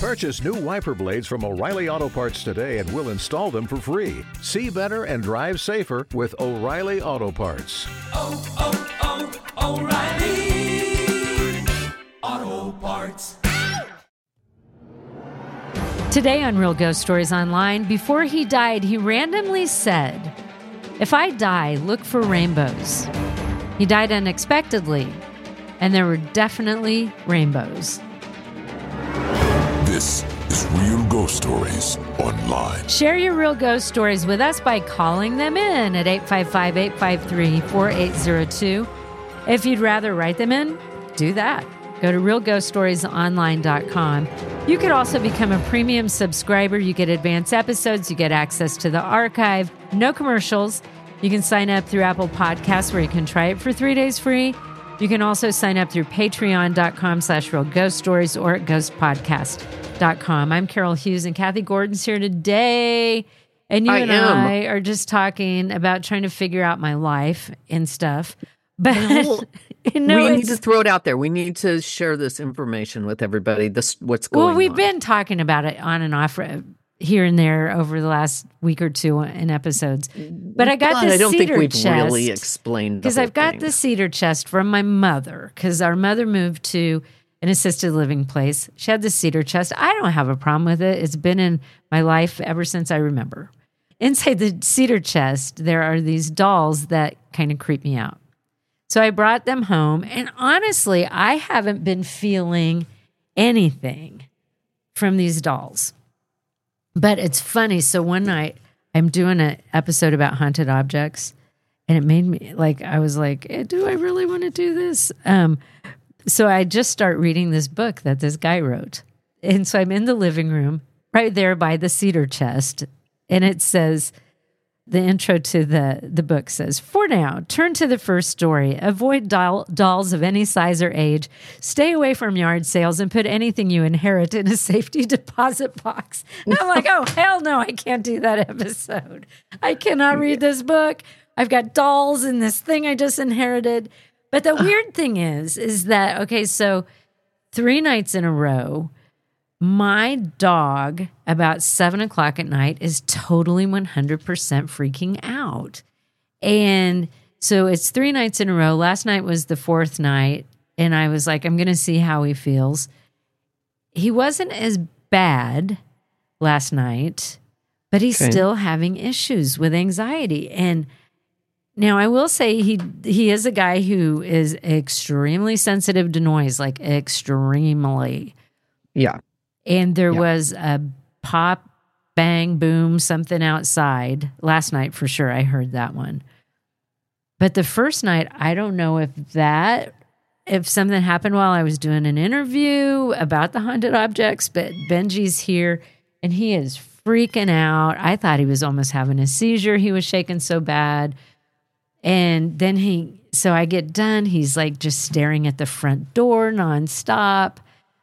Purchase new wiper blades from O'Reilly Auto Parts today and we'll install them for free. See better and drive safer with O'Reilly Auto Parts. oh, oh, oh, O'Reilly Auto Parts. Today on Real Ghost Stories Online, before he died, he randomly said, If I die, look for rainbows. He died unexpectedly, and there were definitely rainbows. This is Real Ghost Stories Online. Share your real ghost stories with us by calling them in at 855 853 4802. If you'd rather write them in, do that. Go to realghoststoriesonline.com. You could also become a premium subscriber. You get advanced episodes, you get access to the archive, no commercials. You can sign up through Apple Podcasts where you can try it for three days free. You can also sign up through patreon.com slash real ghost stories or at ghostpodcast.com. I'm Carol Hughes and Kathy Gordon's here today. And you I and am. I are just talking about trying to figure out my life and stuff. But Well, you know, we need to throw it out there. We need to share this information with everybody. This what's going well, we've on. been talking about it on and off here and there over the last week or two in episodes. But I got But this I don't think cedar we've chest really explained because I've got thing. the cedar chest from my mother because our mother moved to an assisted living place. She had the cedar chest. I don't have a problem with it. It's been in my life ever since I remember. Inside the cedar chest, there are these dolls that kind of creep me out. So I brought them home, and honestly, I haven't been feeling anything from these dolls. But it's funny. So one night, I'm doing an episode about haunted objects, and it made me like I was like, eh, "Do I really want to do this?" Um, so I just start reading this book that this guy wrote, and so I'm in the living room right there by the cedar chest, and it says the intro to the the book says for now turn to the first story. Avoid doll, dolls of any size or age. Stay away from yard sales and put anything you inherit in a safety deposit box. And i'm like oh hell no i can't do that episode. I cannot read this book. I've got dolls and this thing i just inherited. But the weird thing is is that okay so three nights in a row my dog about seven o'clock at night is totally 100% freaking out. And so it's three nights in a row. Last night was the fourth night. And I was like, I'm going to see how he feels. He wasn't as bad last night, but he's Okay. still having issues with anxiety. And now I will say he he is a guy who is extremely sensitive to noise, like extremely yeah. And there Yeah. was a pop bang boom something outside. Last night for sure i heard that one. But the first night i don't know if that if something happened while i was doing an interview about the haunted objects but benji's here and he is freaking out. I thought he was almost having a seizure. He was shaking so bad. And then he so i get done. He's like just staring at the front door nonstop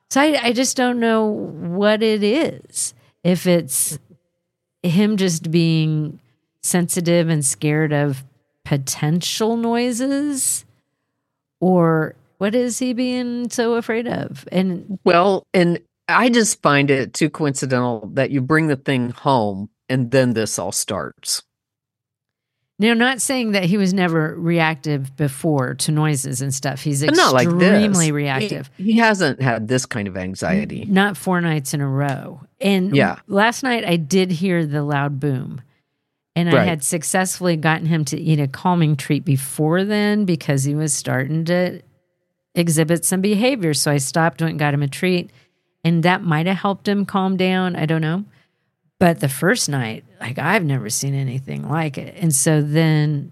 so I, I just don't know what it is. If it's him just being sensitive and scared of potential noises, or what is he being so afraid of? And Well, and I just find it too coincidental that you bring the thing home and then this all starts. Now, not saying that he was never reactive before to noises and stuff. He's not like this. extremely He- reactive. He, hasn't had this kind of anxiety. Not four nights in a row. And Yeah. last night I did hear the loud boom. And I had successfully gotten him to eat a calming treat before then because he was starting to exhibit some behavior. So I stopped, went and got him a treat. And that might have helped him calm down. I don't know. But the first night, like I've never seen anything like it. And so then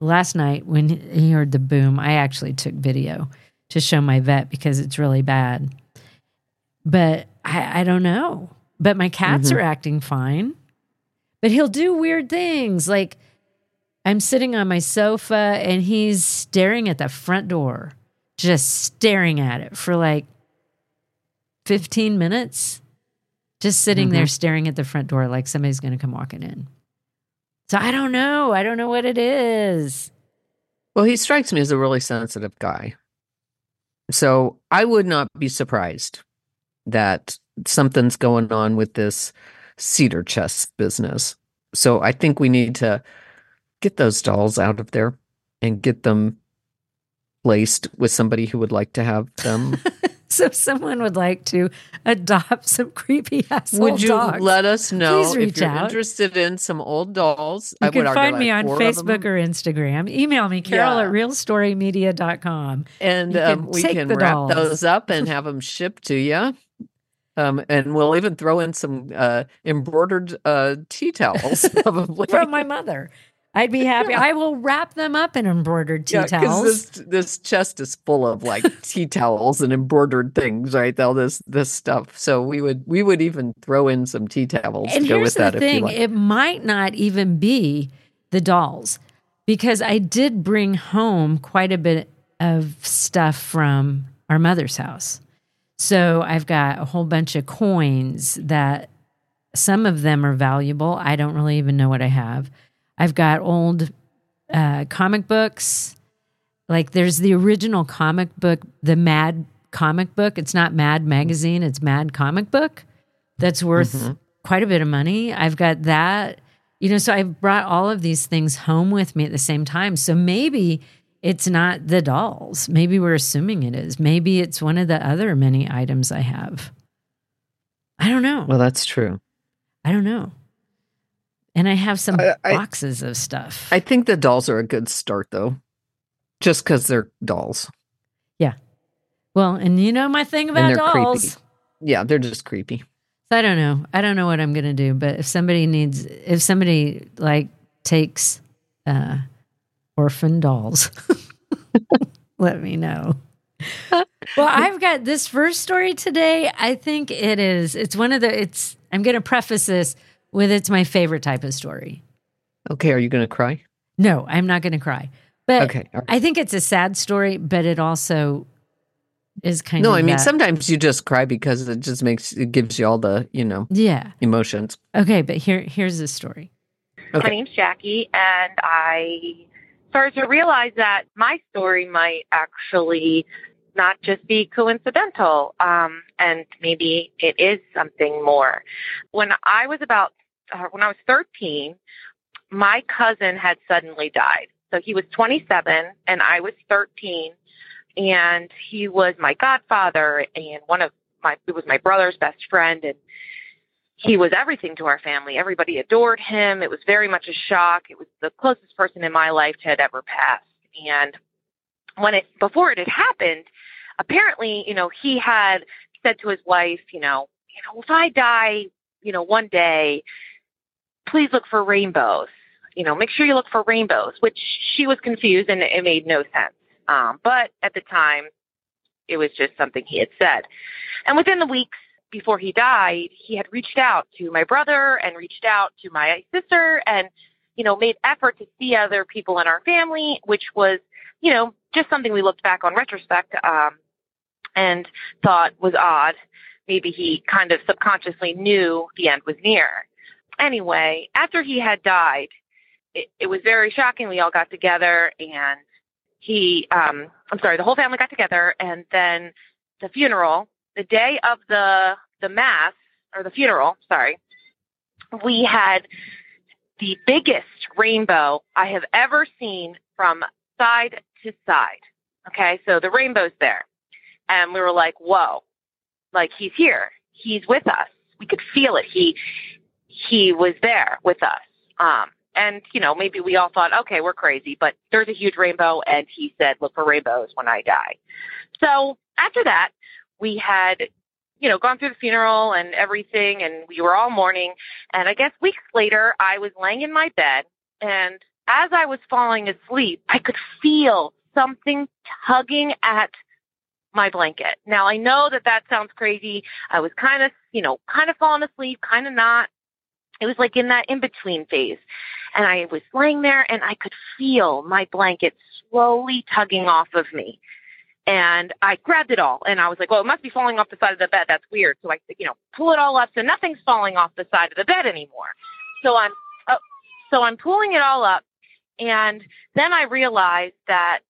last night when he heard the boom, I actually took video to show my vet because it's really bad. But I, I don't know. But my cats mm-hmm. are acting fine. But he'll do weird things. Like I'm sitting on my sofa and he's staring at the front door, just staring at it for like 15 minutes, just sitting there mm-hmm. staring at the front door like somebody's going to come walking in. So I don't know. I don't know what it is. Well, he strikes me as a really sensitive guy. So I would not be surprised that something's going on with this cedar chest business. So I think we need to get those dolls out of there and get them placed with somebody who would like to have them. So someone would like to adopt some creepy ass dolls. would you dogs, let us know Please if you're out. interested in some old dolls? You Uh, can find me like on of them? Facebook or Instagram. Email me, Carol Yeah. at realstorymedia.com. and um, we can wrap dolls. those up and have them shipped to you. Um, and we'll even throw in some uh, embroidered uh, tea towels, probably. From my mother. I'd be happy. I will wrap them up in embroidered tea Yeah, towels. this this chest is full of like tea towels and embroidered things, right? All this this stuff. So we would we would even throw in some tea towels and to go with that if you thing like. it might not even be the dolls because I did bring home quite a bit of stuff from our mother's house. So I've got a whole bunch of coins that some of them are valuable. I don't really even know what I have. I've got old uh, comic books. Like there's the original comic book, the Mad comic book. It's not Mad magazine, it's Mad comic book. That's worth quite a bit of money. I've got that. You know, so I've brought all of these things home with me at the same time. So maybe it's not the dolls. Maybe we're assuming it is. Maybe it's one of the other many items I have. I don't know. well, that's true. I don't know. And I have some I- I- boxes of stuff. I think the dolls are a good start, though, just because they're dolls. Yeah. Well, and you know my thing about they're creepy. dolls. Yeah, they're just creepy. So I don't know. I don't know what I'm gonna do. But if somebody needs, if somebody like takes uh, orphan dolls, let me know. well, I've got this first story today. I think it is. It's one of the. It's. I'm gonna preface this with it's my favorite type of story. Okay, are you going to cry? No, I'm not gonna cry. But Okay, all right. I think it's a sad story, but it also is kind No, of. No, I mean that- sometimes you just cry because it just makes it gives you all the you know Yeah. emotions. Okay, but here here's the story. Okay. My name's Jackie, and I started to realize that my story might actually not just be coincidental, um, and maybe it is something more. When I was about, uh, when I was 13, my cousin had suddenly died. So he was 27, and I was 13, and he was my godfather and one of my, it was my brother's best friend, and he was everything to our family. Everybody adored him. It was very much a shock. It was the closest person in my life to had ever passed. And when it before it had happened, apparently, you know, he had said to his wife, you know, you know, if I die, you know, one day, please look for rainbows. You know, make sure you look for rainbows, which she was confused and it made no sense. Um, but at the time, it was just something he had said. And within the weeks before he died, he had reached out to my brother and reached out to my sister and, you know, made effort to see other people in our family, which was, you know, just something we looked back on retrospect, um, and thought was odd. Maybe he kind of subconsciously knew the end was near. Anyway, after he had died, it, it was very shocking. We all got together and he, um, I'm sorry, the whole family got together and then the funeral, the day of the, the mass or the funeral, sorry, we had the biggest rainbow I have ever seen from side to side. Okay, so the rainbow's there. And we were like, whoa, like he's here. He's with us. We could feel it. He he was there with us. Um and you know, maybe we all thought, okay, we're crazy, but there's a huge rainbow and he said, look for rainbows when I die. So after that, we had you know, gone through the funeral and everything, and we were all mourning. And I guess weeks later, I was laying in my bed, and as I was falling asleep, I could feel something tugging at my blanket. Now, I know that that sounds crazy. I was kind of, you know, kind of falling asleep, kind of not. It was like in that in between phase. And I was laying there and I could feel my blanket slowly tugging off of me and I grabbed it all and I was like, well, it must be falling off the side of the bed. That's weird. So I, you know, pull it all up. So nothing's falling off the side of the bed anymore. So I'm, uh, so I'm pulling it all up. And then I realized that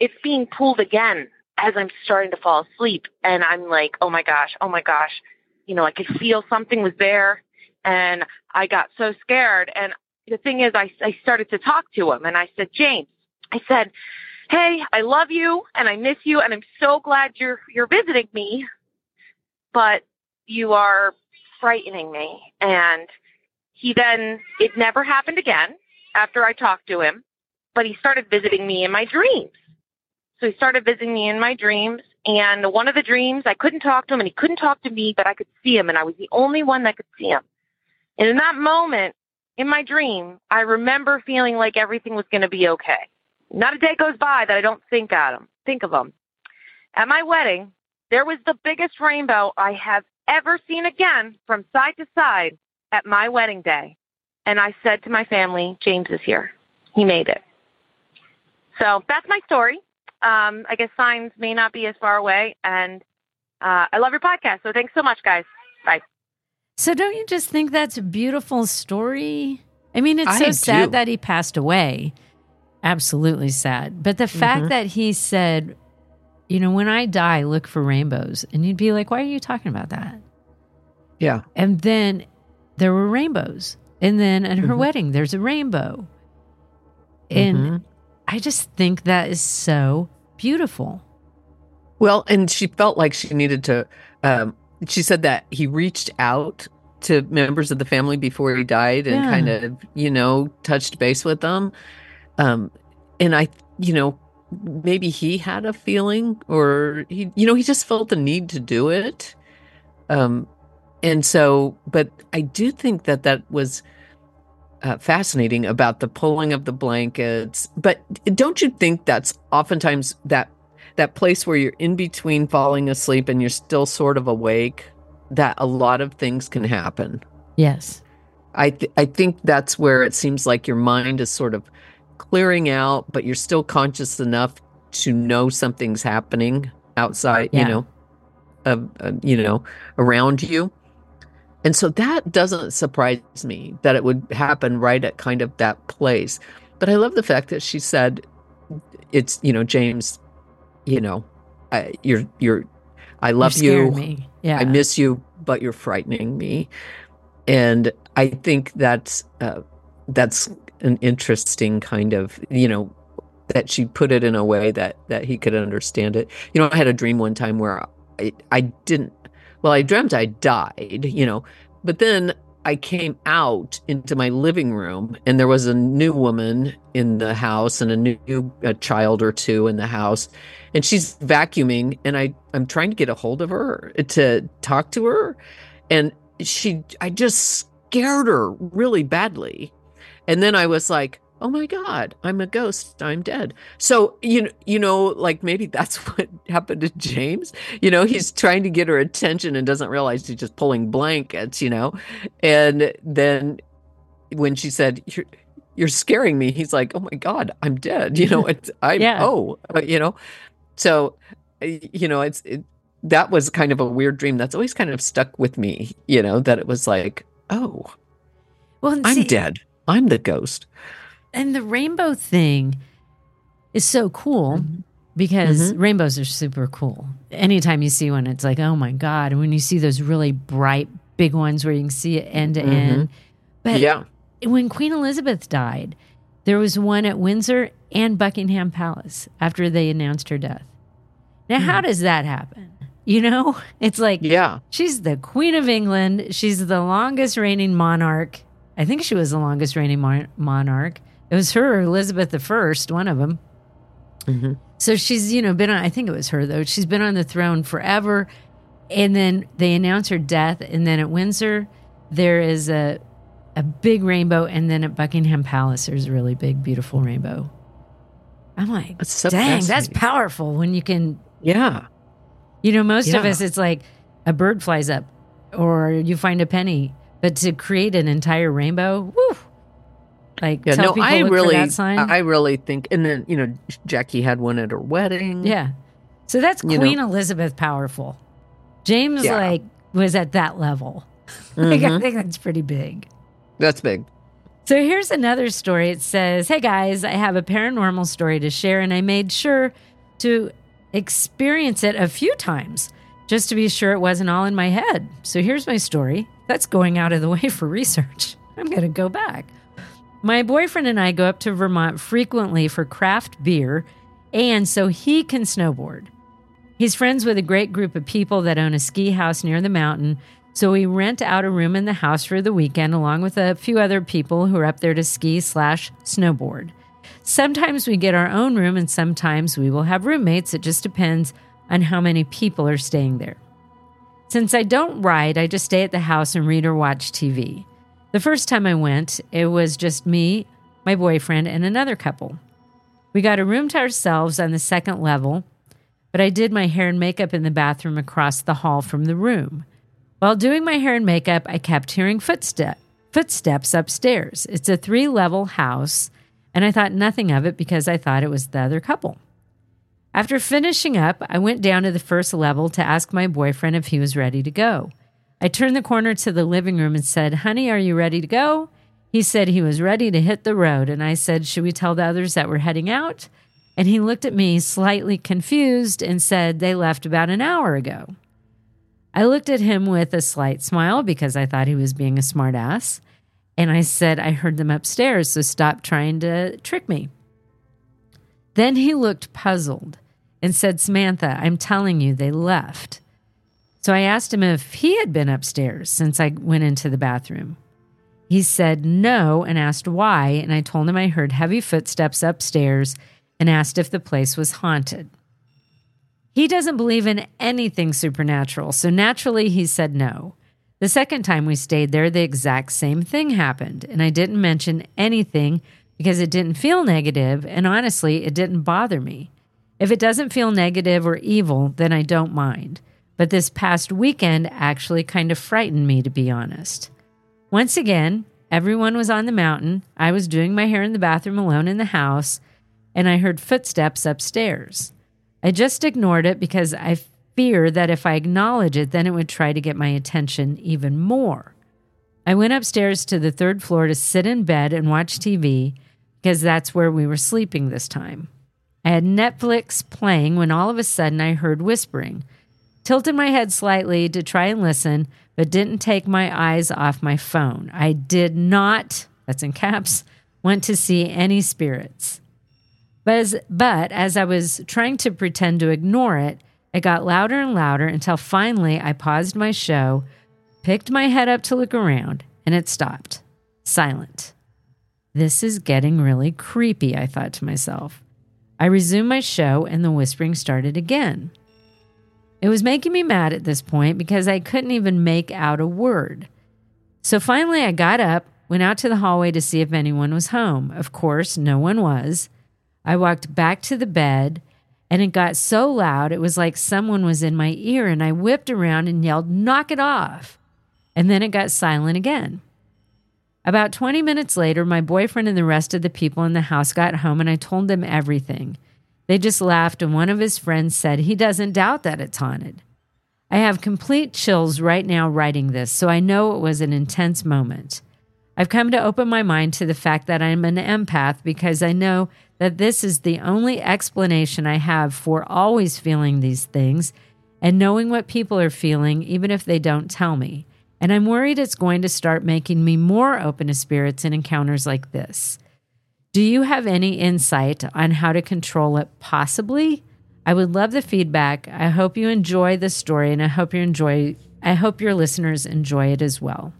it's being pulled again as I'm starting to fall asleep. And I'm like, oh my gosh, oh my gosh. You know, I could feel something was there and I got so scared. And the thing is, I, I started to talk to him and I said, James, I said, hey, I love you and I miss you and I'm so glad you're you're visiting me, but you are frightening me. And he then it never happened again after I talked to him, but he started visiting me in my dreams. So he started visiting me in my dreams and one of the dreams I couldn't talk to him and he couldn't talk to me, but I could see him and I was the only one that could see him. And in that moment in my dream, I remember feeling like everything was going to be okay. Not a day goes by that I don't think at him, think of him. At my wedding, there was the biggest rainbow I have ever seen again from side to side at my wedding day. And I said to my family, James is here. He made it. So that's my story. Um, I guess signs may not be as far away. And uh, I love your podcast. So thanks so much, guys. Bye. So don't you just think that's a beautiful story? I mean, it's I so sad that he passed away. Absolutely sad. But the fact Mhm. that he said, you know, when I die, look for rainbows. And you'd be like, why are you talking about that? Yeah. And then there were rainbows. And then at her Mhm. wedding, there's a rainbow. And Mhm. I just think that is so beautiful. Well, and she felt like she needed to. Um, she said that he reached out to members of the family before he died and Yeah. kind of, you know, touched base with them. Um, and I, you know, maybe he had a feeling, or he, you know, he just felt the need to do it. Um, and so, but I do think that that was uh, fascinating about the pulling of the blankets. But don't you think that's oftentimes that that place where you're in between falling asleep and you're still sort of awake? That a lot of things can happen. Yes. I th- I think that's where it seems like your mind is sort of clearing out, but you're still conscious enough to know something's happening outside. Yeah. You know, of uh, you know around you. And so that doesn't surprise me that it would happen right at kind of that place. But I love the fact that she said, "It's you know James, you know, I, you're you're, I love You're you, me. Yeah. I miss you, but you're frightening me." And I think that's uh, that's an interesting kind of you know that she put it in a way that that he could understand it. You know, I had a dream one time where I I didn't well, I dreamt I died, you know, but then I came out into my living room and there was a new woman in the house and a new a child or two in the house and she's vacuuming and I I'm trying to get a hold of her uh, to talk to her and she I just scared her really badly. And then I was like, "Oh my god, I'm a ghost. I'm dead." So, you know, you know like maybe that's what happened to James. You know, he's trying to get her attention and doesn't realize he's just pulling blankets, you know. And then when she said, "You're you're scaring me." He's like, "Oh my god, I'm dead." You know, it's I'm Yeah. oh, uh, you know. So, you know, it's it, that was kind of a weird dream that's always kind of stuck with me, you know, that it was like, "Oh, well, I'm see- dead. I'm the ghost." And the rainbow thing is so cool Mm-hmm. because rainbows are super cool. Anytime you see one, it's like, oh my God. And when you see those really bright, big ones where you can see it end to end. But Mm-hmm. Yeah. when Queen Elizabeth died, there was one at Windsor and Buckingham Palace after they announced her death. Now, how does that happen? You know, it's like Yeah. she's the Queen of England. She's the longest reigning monarch. I think she was the longest reigning mon- monarch. It was her, Elizabeth the First, one of them. Mm-hmm. So she's, you know, been on, I think it was her though. She's been on the throne forever. And then they announce her death. And then at Windsor, there is a, a big rainbow. And then at Buckingham Palace, there's a really big, beautiful rainbow. I'm like, That's so dang, that's powerful when you can, Yeah. you know, most of us, it's like a bird flies up or you find a penny. But to create an entire rainbow, woo, like Yeah. tell no, people I really, that sign. I really think, and then, you know, Jackie had one at her wedding. Yeah. So that's You know. Queen Elizabeth powerful. James Yeah. like was at that level. like I mm-hmm. think that's pretty big. That's big. So here's another story. It says, Hey guys, I have a paranormal story to share, and I made sure to experience it a few times just to be sure it wasn't all in my head. So here's my story. That's going out of the way for research. I'm going to go back. My boyfriend and I go up to Vermont frequently for craft beer, and so he can snowboard. He's friends with a great group of people that own a ski house near the mountain, so we rent out a room in the house for the weekend along with a few other people who are up there to ski slash snowboard. Sometimes we get our own room and sometimes we will have roommates. It just depends on how many people are staying there. Since I don't ride, I just stay at the house and read or watch TV. The first time I went, it was just me, my boyfriend, and another couple. We got a room to ourselves on the second level, but I did my hair and makeup in the bathroom across the hall from the room. While doing my hair and makeup, I kept hearing footstep, footsteps upstairs. It's a three level house, and I thought nothing of it because I thought it was the other couple. After finishing up, I went down to the first level to ask my boyfriend if he was ready to go. I turned the corner to the living room and said, Honey, are you ready to go? He said he was ready to hit the road, and I said, Should we tell the others that we're heading out? And he looked at me slightly confused and said, They left about an hour ago. I looked at him with a slight smile because I thought he was being a smartass. And I said, I heard them upstairs, so stop trying to trick me. Then he looked puzzled and said, Samantha, I'm telling you, they left. So I asked him if he had been upstairs since I went into the bathroom. He said no and asked why, and I told him I heard heavy footsteps upstairs and asked if the place was haunted. He doesn't believe in anything supernatural, so naturally he said no. The second time we stayed there, the exact same thing happened, and I didn't mention anything because it didn't feel negative, and honestly, it didn't bother me. If it doesn't feel negative or evil, then I don't mind. But this past weekend actually kind of frightened me, to be honest. Once again, everyone was on the mountain. I was doing my hair in the bathroom alone in the house, and I heard footsteps upstairs. I just ignored it because I fear that if I acknowledge it, then it would try to get my attention even more. I went upstairs to the third floor to sit in bed and watch TV because that's where we were sleeping this time. I had Netflix playing when all of a sudden I heard whispering. Tilted my head slightly to try and listen, but didn't take my eyes off my phone. I did not, that's in caps, want to see any spirits. But as, but as I was trying to pretend to ignore it, it got louder and louder until finally I paused my show, picked my head up to look around, and it stopped. Silent. This is getting really creepy, I thought to myself. I resumed my show and the whispering started again. It was making me mad at this point because I couldn't even make out a word. So finally, I got up, went out to the hallway to see if anyone was home. Of course, no one was. I walked back to the bed, and it got so loud it was like someone was in my ear, and I whipped around and yelled, Knock it off! And then it got silent again. About 20 minutes later, my boyfriend and the rest of the people in the house got home, and I told them everything. They just laughed, and one of his friends said he doesn't doubt that it's haunted. I have complete chills right now writing this, so I know it was an intense moment. I've come to open my mind to the fact that I'm an empath because I know that this is the only explanation I have for always feeling these things and knowing what people are feeling, even if they don't tell me. And I'm worried it's going to start making me more open to spirits and encounters like this. Do you have any insight on how to control it possibly? I would love the feedback. I hope you enjoy the story and I hope you enjoy I hope your listeners enjoy it as well.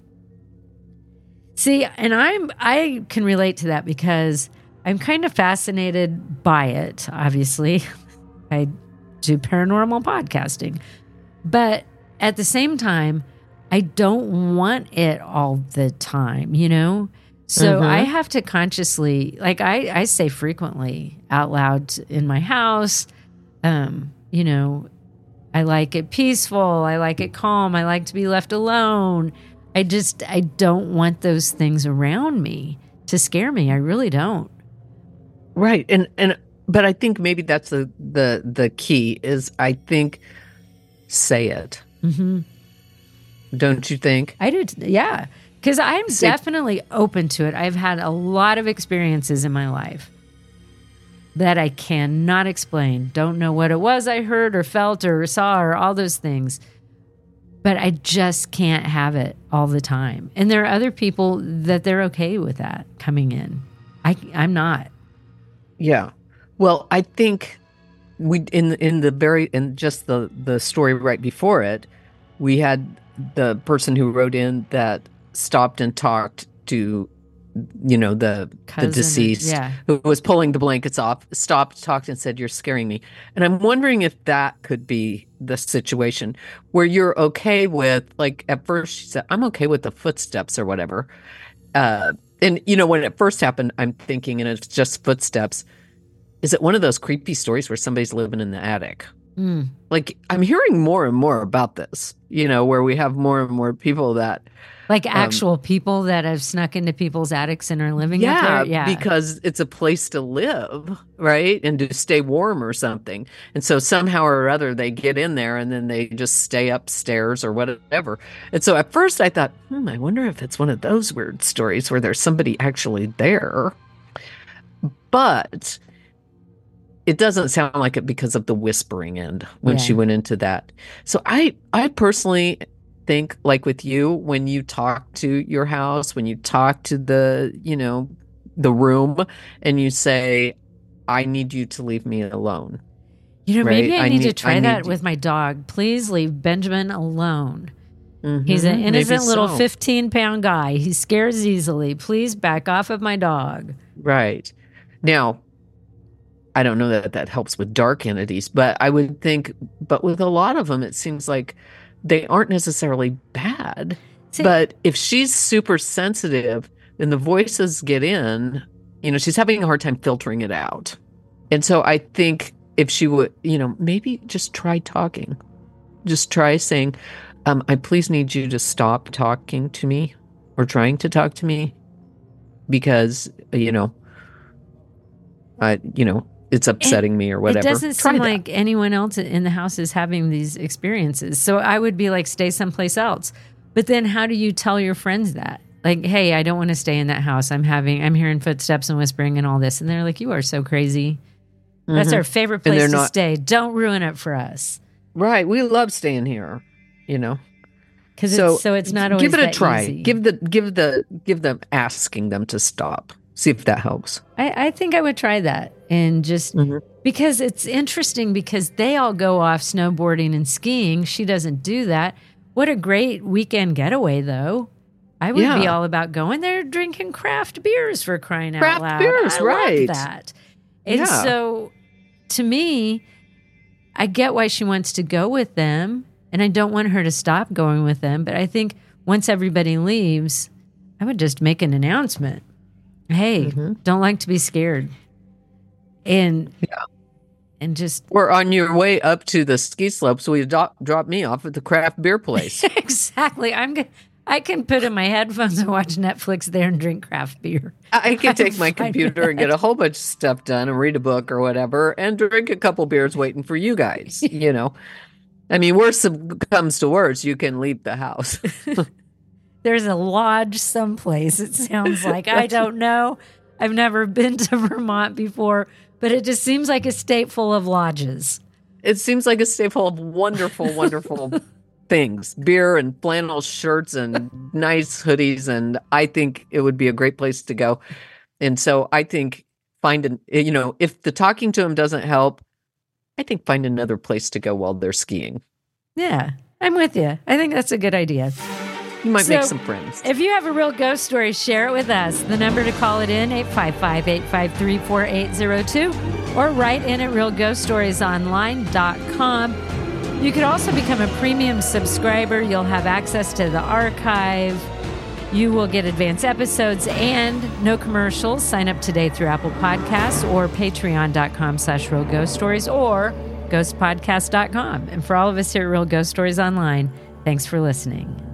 See, and I'm I can relate to that because I'm kind of fascinated by it, obviously. I do paranormal podcasting. But at the same time, I don't want it all the time, you know? So Mhm. I have to consciously, like I, I say frequently out loud in my house, um, you know, I like it peaceful. I like it calm. I like to be left alone. I just, I don't want those things around me to scare me. I really don't. Right. And and but I think maybe that's the the the key is I think say it. Mm-hmm. Don't you think? I do. Yeah. Because I'm See- definitely open to it. I've had a lot of experiences in my life that I cannot explain. Don't know what it was I heard or felt or saw or all those things. But I just can't have it all the time. And there are other people that they're okay with that coming in. I, I'm not. Yeah. Well, I think we in in the very in just the the story right before it, we had the person who wrote in that stopped and talked to you know the Cousin the deceased yeah. who was pulling the blankets off stopped talked and said you're scaring me and i'm wondering if that could be the situation where you're okay with like at first she said i'm okay with the footsteps or whatever uh and you know when it first happened i'm thinking and it's just footsteps is it one of those creepy stories where somebody's living in the attic Mm. like i'm hearing more and more about this you know where we have more and more people that Like actual people that have snuck into people's attics and are living up yeah, there. Yeah. because it's a place to live, right? And to stay warm or something. And so somehow or other they get in there and then they just stay upstairs or whatever. And so at first I thought, hmm, I wonder if it's one of those weird stories where there's somebody actually there. But it doesn't sound like it because of the whispering end when she went into that. So I I personally think like with you when you talk to your house, when you talk to the, you know, the room and you say I need you to leave me alone. You know, maybe I, I need, to try I that need- with my dog. Please leave Benjamin alone. Mm-hmm. He's an innocent little so. 15 pound guy. He scares easily. Please back off of my dog. Right. Now, I don't know that that helps with dark entities, but I would think, but with a lot of them, it seems like they aren't necessarily bad. See- but if she's super sensitive and the voices get in, you know, she's having a hard time filtering it out. And so I think if she would, you know, maybe just try talking, just try saying, um, I please need you to stop talking to me or trying to talk to me because, you know, I, you know, it's upsetting me or whatever. It doesn't Try seem that. like anyone else in the house is having these experiences. So I would be like, stay someplace else. But then how do you tell your friends that? Like, hey, I don't want to stay in that house. I'm having, I'm hearing footsteps and whispering and all this. And they're like, you are so crazy. That's Mhm. our favorite place to not- stay. Don't ruin it for us. right. We love staying here, you know. Because So it's, so it's not always give it a try. easy. Give the give the give them asking them to stop. See if that helps. I, I think I would try that and just Mhm. because it's interesting because they all go off snowboarding and skiing. She doesn't do that. What a great weekend getaway, though. I would be all about going there drinking craft beers for crying Craft out loud. beers, I love right. that. And Yeah. so to me, I get why she wants to go with them, and I don't want her to stop going with them. But I think once everybody leaves, I would just make an announcement. Hey, Mm-hmm. don't like to be scared. And and just we're on your way up to the ski slopes, will you drop drop me off at the craft beer place? exactly, I'm good. I can put in my headphones and watch Netflix there and drink craft beer. I can take my I'm computer and get a whole bunch of stuff done and read a book or whatever and drink a couple beers waiting for you guys, you know. I mean, worse comes to worse, you can leave the house. There's a lodge someplace. It sounds like I don't know. I've never been to Vermont before, but it just seems like a state full of lodges. it seems like a state full of wonderful, wonderful things beer and flannel shirts and nice hoodies. And I think it would be a great place to go. And so I think find an, you know, if the talking to them doesn't help, I think find another place to go while they're skiing. Yeah, I'm with you. I think that's a good idea. You might make some friends. If you have a real ghost story, share it with us. The number to call it in, 855-853-4802, or write in at realghoststoriesonline.com. You could also become a premium subscriber. You'll have access to the archive. You will get advanced episodes and no commercials. Sign up today through Apple Podcasts or patreon.com slash real ghost stories or ghostpodcast.com. And for all of us here at Real Ghost Stories Online, thanks for listening.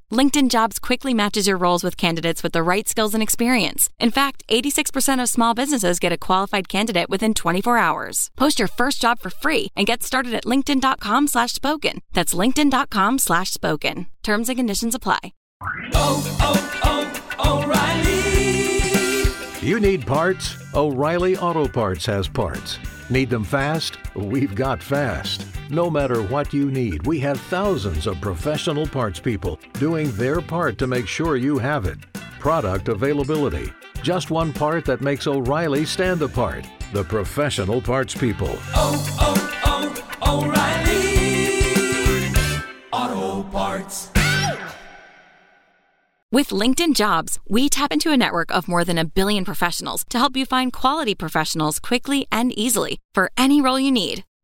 LinkedIn Jobs quickly matches your roles with candidates with the right skills and experience. In fact, 86% of small businesses get a qualified candidate within 24 hours. Post your first job for free and get started at linkedin.com slash spoken. That's linkedin.com slash spoken. Terms and conditions apply. Oh, oh, oh, O'Reilly! You need parts? O'Reilly Auto Parts has parts. Need them fast? We've got fast. No matter what you need, we have thousands of professional parts people doing their part to make sure you have it. Product availability. Just one part that makes O'Reilly stand apart. The professional parts people. Oh, oh, oh, O'Reilly! Auto Parts. With LinkedIn Jobs, we tap into a network of more than a billion professionals to help you find quality professionals quickly and easily for any role you need.